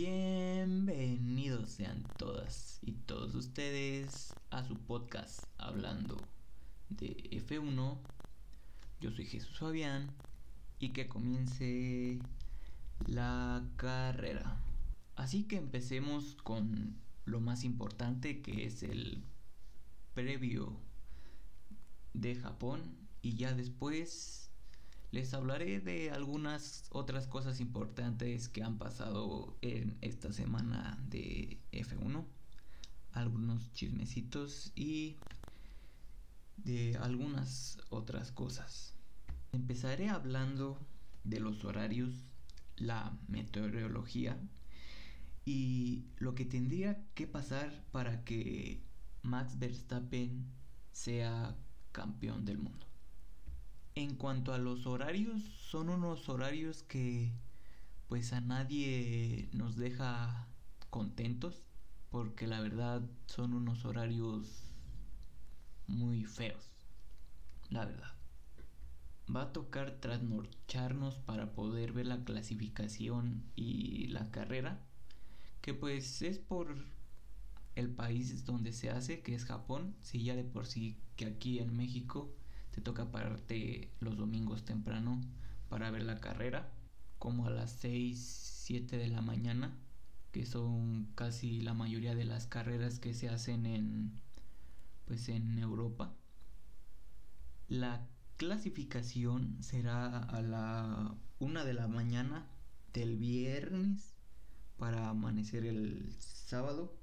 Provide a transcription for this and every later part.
Bienvenidos sean todas y todos ustedes a su podcast hablando de F1. Yo soy Jesús Fabián y que comience la carrera. Así que empecemos con lo más importante que es el previo de Japón y ya después les hablaré de algunas otras cosas importantes que han pasado en esta semana de F1, algunos chismecitos y de algunas otras cosas. Empezaré hablando de los horarios, la meteorología y lo que tendría que pasar para que Max Verstappen sea campeón del mundo. En cuanto a los horarios, son unos horarios que pues a nadie nos deja contentos porque la verdad son unos horarios muy feos. La verdad. Va a tocar trasnocharnos para poder ver la clasificación y la carrera que pues es por el país donde se hace, que es Japón, si ya de por sí que aquí en México te toca pararte los domingos temprano para ver la carrera, como a las 6, 7 de la mañana, que son casi la mayoría de las carreras que se hacen en pues en Europa. La clasificación será a la 1 de la mañana del viernes para amanecer el sábado.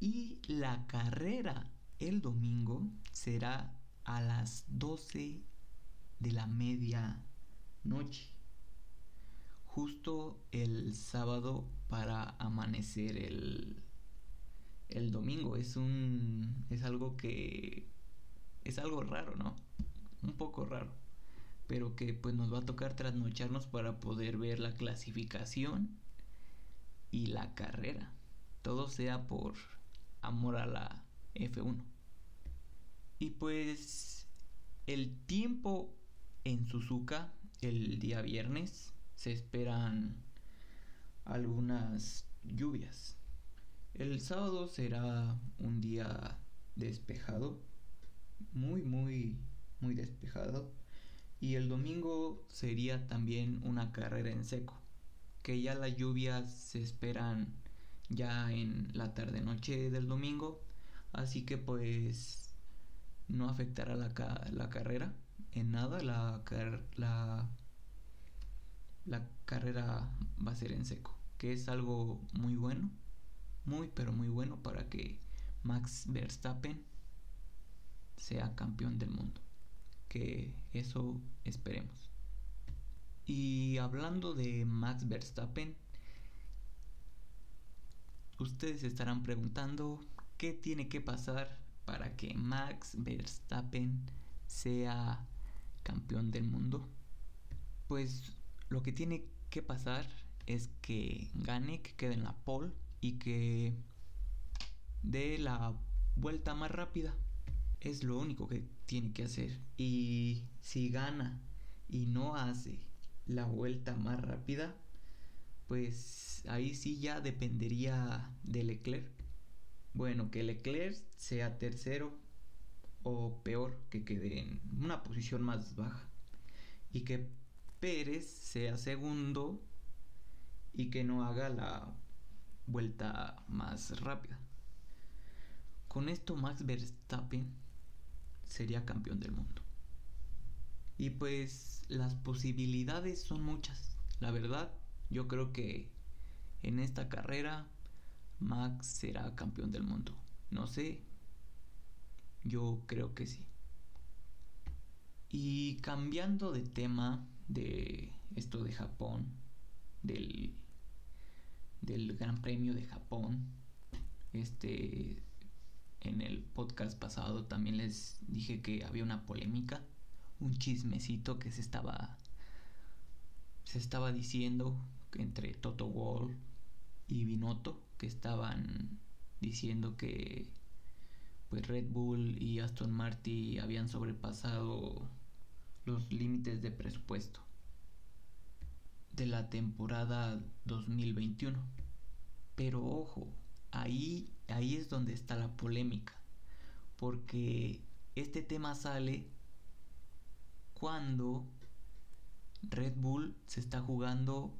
Y la carrera el domingo será a las 12 de la media noche. Justo el sábado para amanecer el, el domingo. Es un. es algo que. es algo raro, ¿no? Un poco raro. Pero que pues nos va a tocar trasnocharnos para poder ver la clasificación y la carrera. Todo sea por amor a la F1. Y pues el tiempo en Suzuka el día viernes se esperan algunas lluvias. El sábado será un día despejado, muy muy muy despejado y el domingo sería también una carrera en seco que ya las lluvias se esperan ya en la tarde noche del domingo así que pues no afectará la, la carrera en nada la, la, la carrera va a ser en seco que es algo muy bueno muy pero muy bueno para que Max Verstappen sea campeón del mundo que eso esperemos. Y hablando de Max Verstappen, ustedes estarán preguntando qué tiene que pasar para que Max Verstappen sea campeón del mundo. Pues lo que tiene que pasar es que gane, que quede en la pole y que dé la vuelta más rápida. Es lo único que tiene que hacer. Y si gana y no hace la vuelta más rápida, pues ahí sí ya dependería de Leclerc. Bueno, que Leclerc sea tercero o peor, que quede en una posición más baja. Y que Pérez sea segundo y que no haga la vuelta más rápida. Con esto Max Verstappen sería campeón del mundo. Y pues las posibilidades son muchas. La verdad, yo creo que en esta carrera Max será campeón del mundo. No sé. Yo creo que sí. Y cambiando de tema de esto de Japón, del, del Gran Premio de Japón, este en el podcast pasado también les dije que había una polémica un chismecito que se estaba se estaba diciendo entre Toto Wall y Binotto que estaban diciendo que pues Red Bull y Aston Martin habían sobrepasado los límites de presupuesto. de la temporada 2021. Pero ojo, ahí, ahí es donde está la polémica. Porque este tema sale cuando Red Bull se está jugando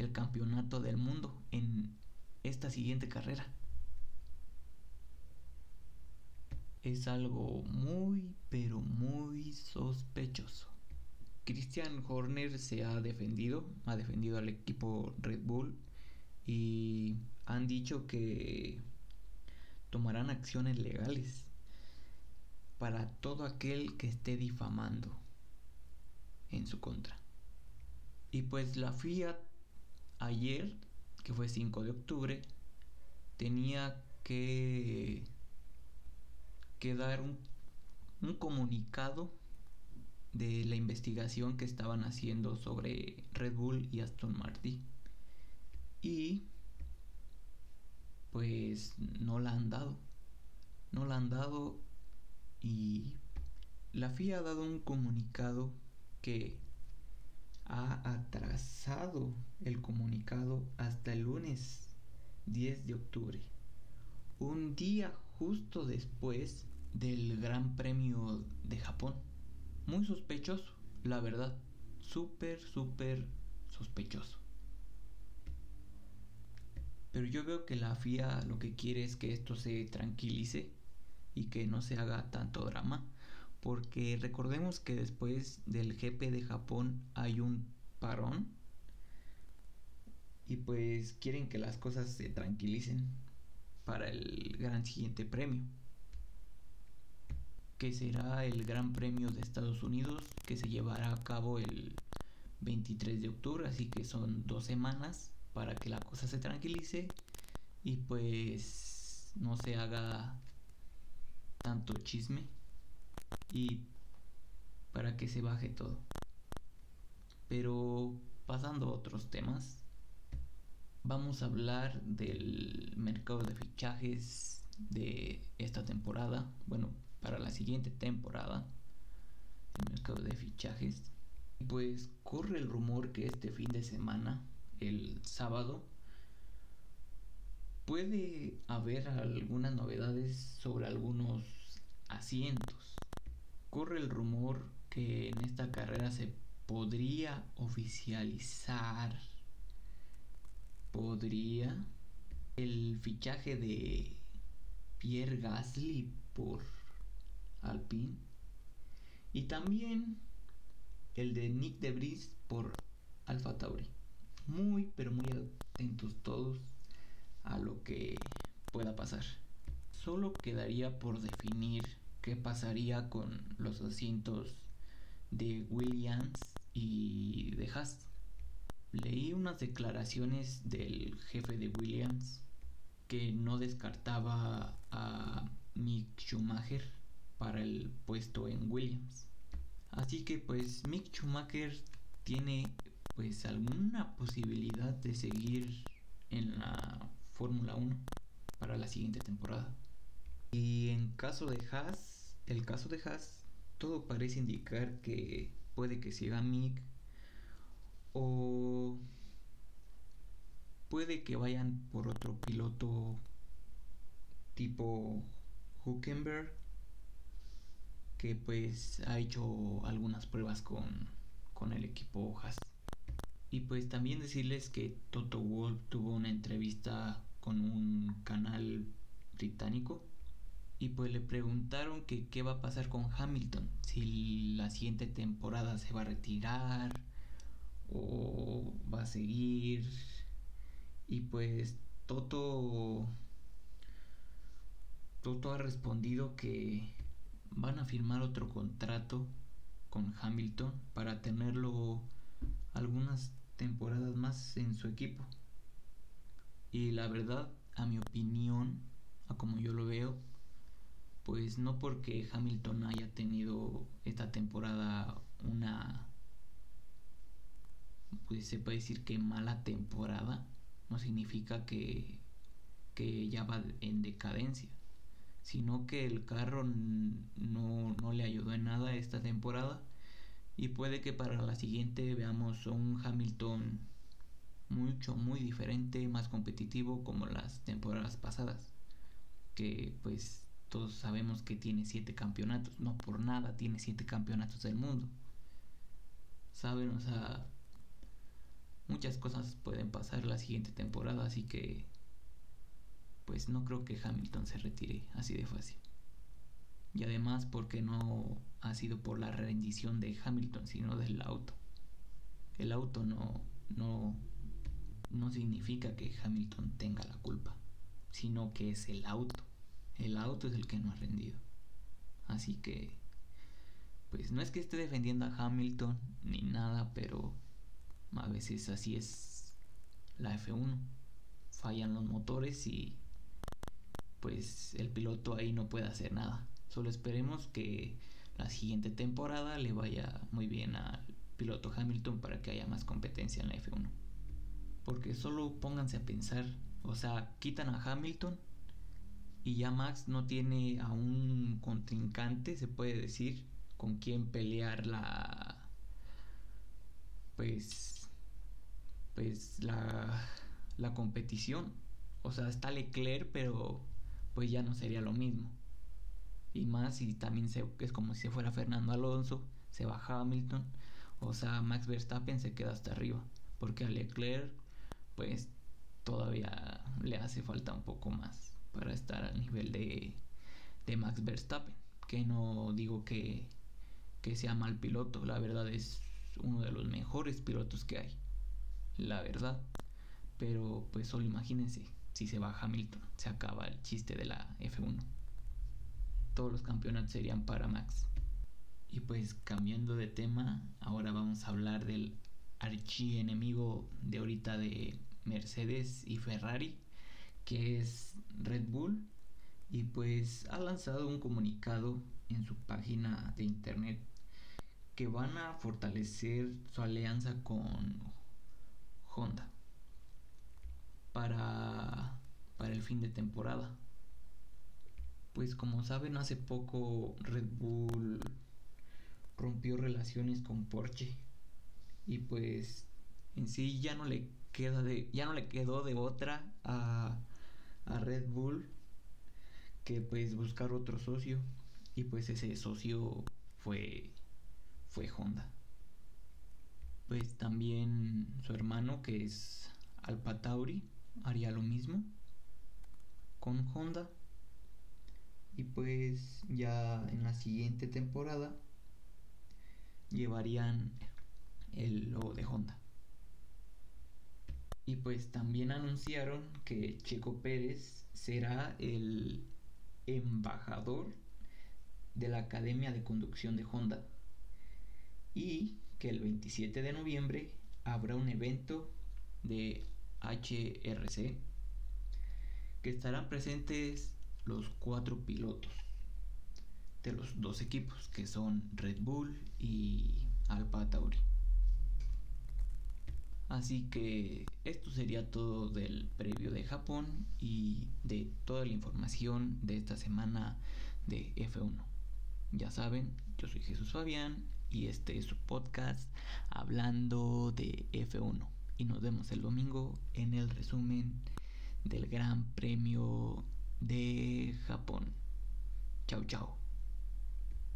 el campeonato del mundo en esta siguiente carrera. Es algo muy, pero muy sospechoso. Christian Horner se ha defendido, ha defendido al equipo Red Bull y han dicho que tomarán acciones legales para todo aquel que esté difamando en su contra. Y pues la FIA ayer, que fue 5 de octubre, tenía que, que dar un, un comunicado de la investigación que estaban haciendo sobre Red Bull y Aston Martin. Y pues no la han dado. No la han dado y la FIA ha dado un comunicado que ha atrasado el comunicado hasta el lunes 10 de octubre, un día justo después del Gran Premio de Japón. Muy sospechoso, la verdad, súper, súper sospechoso. Pero yo veo que la FIA lo que quiere es que esto se tranquilice y que no se haga tanto drama porque recordemos que después del GP de Japón hay un parón y pues quieren que las cosas se tranquilicen para el gran siguiente premio que será el Gran Premio de Estados Unidos que se llevará a cabo el 23 de octubre así que son dos semanas para que la cosa se tranquilice y pues no se haga tanto chisme y para que se baje todo. Pero pasando a otros temas, vamos a hablar del mercado de fichajes de esta temporada, bueno, para la siguiente temporada, el mercado de fichajes. Pues corre el rumor que este fin de semana, el sábado, puede haber algunas novedades sobre algunos asientos corre el rumor que en esta carrera se podría oficializar podría el fichaje de Pierre Gasly por Alpine y también el de Nick de Debris por Alfa Tauri. Muy pero muy atentos todos a lo que pueda pasar. Solo quedaría por definir qué pasaría con los asientos de Williams y de Haas. Leí unas declaraciones del jefe de Williams que no descartaba a Mick Schumacher para el puesto en Williams. Así que pues Mick Schumacher tiene pues alguna posibilidad de seguir en la Fórmula 1 para la siguiente temporada. Y en caso de Haas, el caso de Haas, todo parece indicar que puede que siga Mick o puede que vayan por otro piloto tipo Huckenberg que pues ha hecho algunas pruebas con, con el equipo Haas. Y pues también decirles que Toto Wolff tuvo una entrevista con un canal británico y pues le preguntaron que qué va a pasar con Hamilton, si la siguiente temporada se va a retirar o va a seguir. Y pues Toto Toto ha respondido que van a firmar otro contrato con Hamilton para tenerlo algunas temporadas más en su equipo. Y la verdad, a mi opinión, a como yo lo veo, pues no porque Hamilton haya tenido esta temporada una pues se puede decir que mala temporada no significa que que ya va en decadencia sino que el carro no, no le ayudó en nada esta temporada y puede que para la siguiente veamos un Hamilton mucho, muy diferente, más competitivo como las temporadas pasadas. Que pues todos sabemos que tiene siete campeonatos, no por nada tiene siete campeonatos del mundo. Saben, o sea, muchas cosas pueden pasar la siguiente temporada, así que pues no creo que Hamilton se retire así de fácil. Y además porque no ha sido por la rendición de Hamilton, sino del auto. El auto no, no, no significa que Hamilton tenga la culpa, sino que es el auto. El auto es el que no ha rendido. Así que, pues no es que esté defendiendo a Hamilton ni nada, pero a veces así es la F1. Fallan los motores y pues el piloto ahí no puede hacer nada. Solo esperemos que la siguiente temporada le vaya muy bien al piloto Hamilton para que haya más competencia en la F1. Porque solo pónganse a pensar, o sea, quitan a Hamilton y ya Max no tiene a un contrincante, se puede decir, con quien pelear la pues pues la la competición. O sea, está Leclerc, pero pues ya no sería lo mismo. Y más si también se, es como si se fuera Fernando Alonso, se baja Hamilton, o sea, Max Verstappen se queda hasta arriba, porque a Leclerc pues todavía le hace falta un poco más para estar al nivel de, de Max Verstappen, que no digo que, que sea mal piloto, la verdad es uno de los mejores pilotos que hay, la verdad, pero pues solo imagínense, si se va Hamilton, se acaba el chiste de la F1. Todos los campeonatos serían para Max. Y pues cambiando de tema, ahora vamos a hablar del archienemigo de ahorita de Mercedes y Ferrari, que es Red Bull. Y pues ha lanzado un comunicado en su página de internet que van a fortalecer su alianza con Honda para, para el fin de temporada. Pues como saben, hace poco Red Bull rompió relaciones con Porsche y pues en sí ya no le queda de ya no le quedó de otra a, a Red Bull que pues buscar otro socio y pues ese socio fue fue Honda. Pues también su hermano que es Alpa Tauri haría lo mismo con Honda. Y pues ya en la siguiente temporada llevarían el logo de Honda. Pues también anunciaron que Checo Pérez será el embajador de la Academia de Conducción de Honda. Y que el 27 de noviembre habrá un evento de HRC, que estarán presentes los cuatro pilotos de los dos equipos, que son Red Bull y Alfa Tauri. Así que esto sería todo del previo de Japón y de toda la información de esta semana de F1. Ya saben, yo soy Jesús Fabián y este es su podcast hablando de F1 y nos vemos el domingo en el resumen del Gran Premio de Japón. Chao, chao.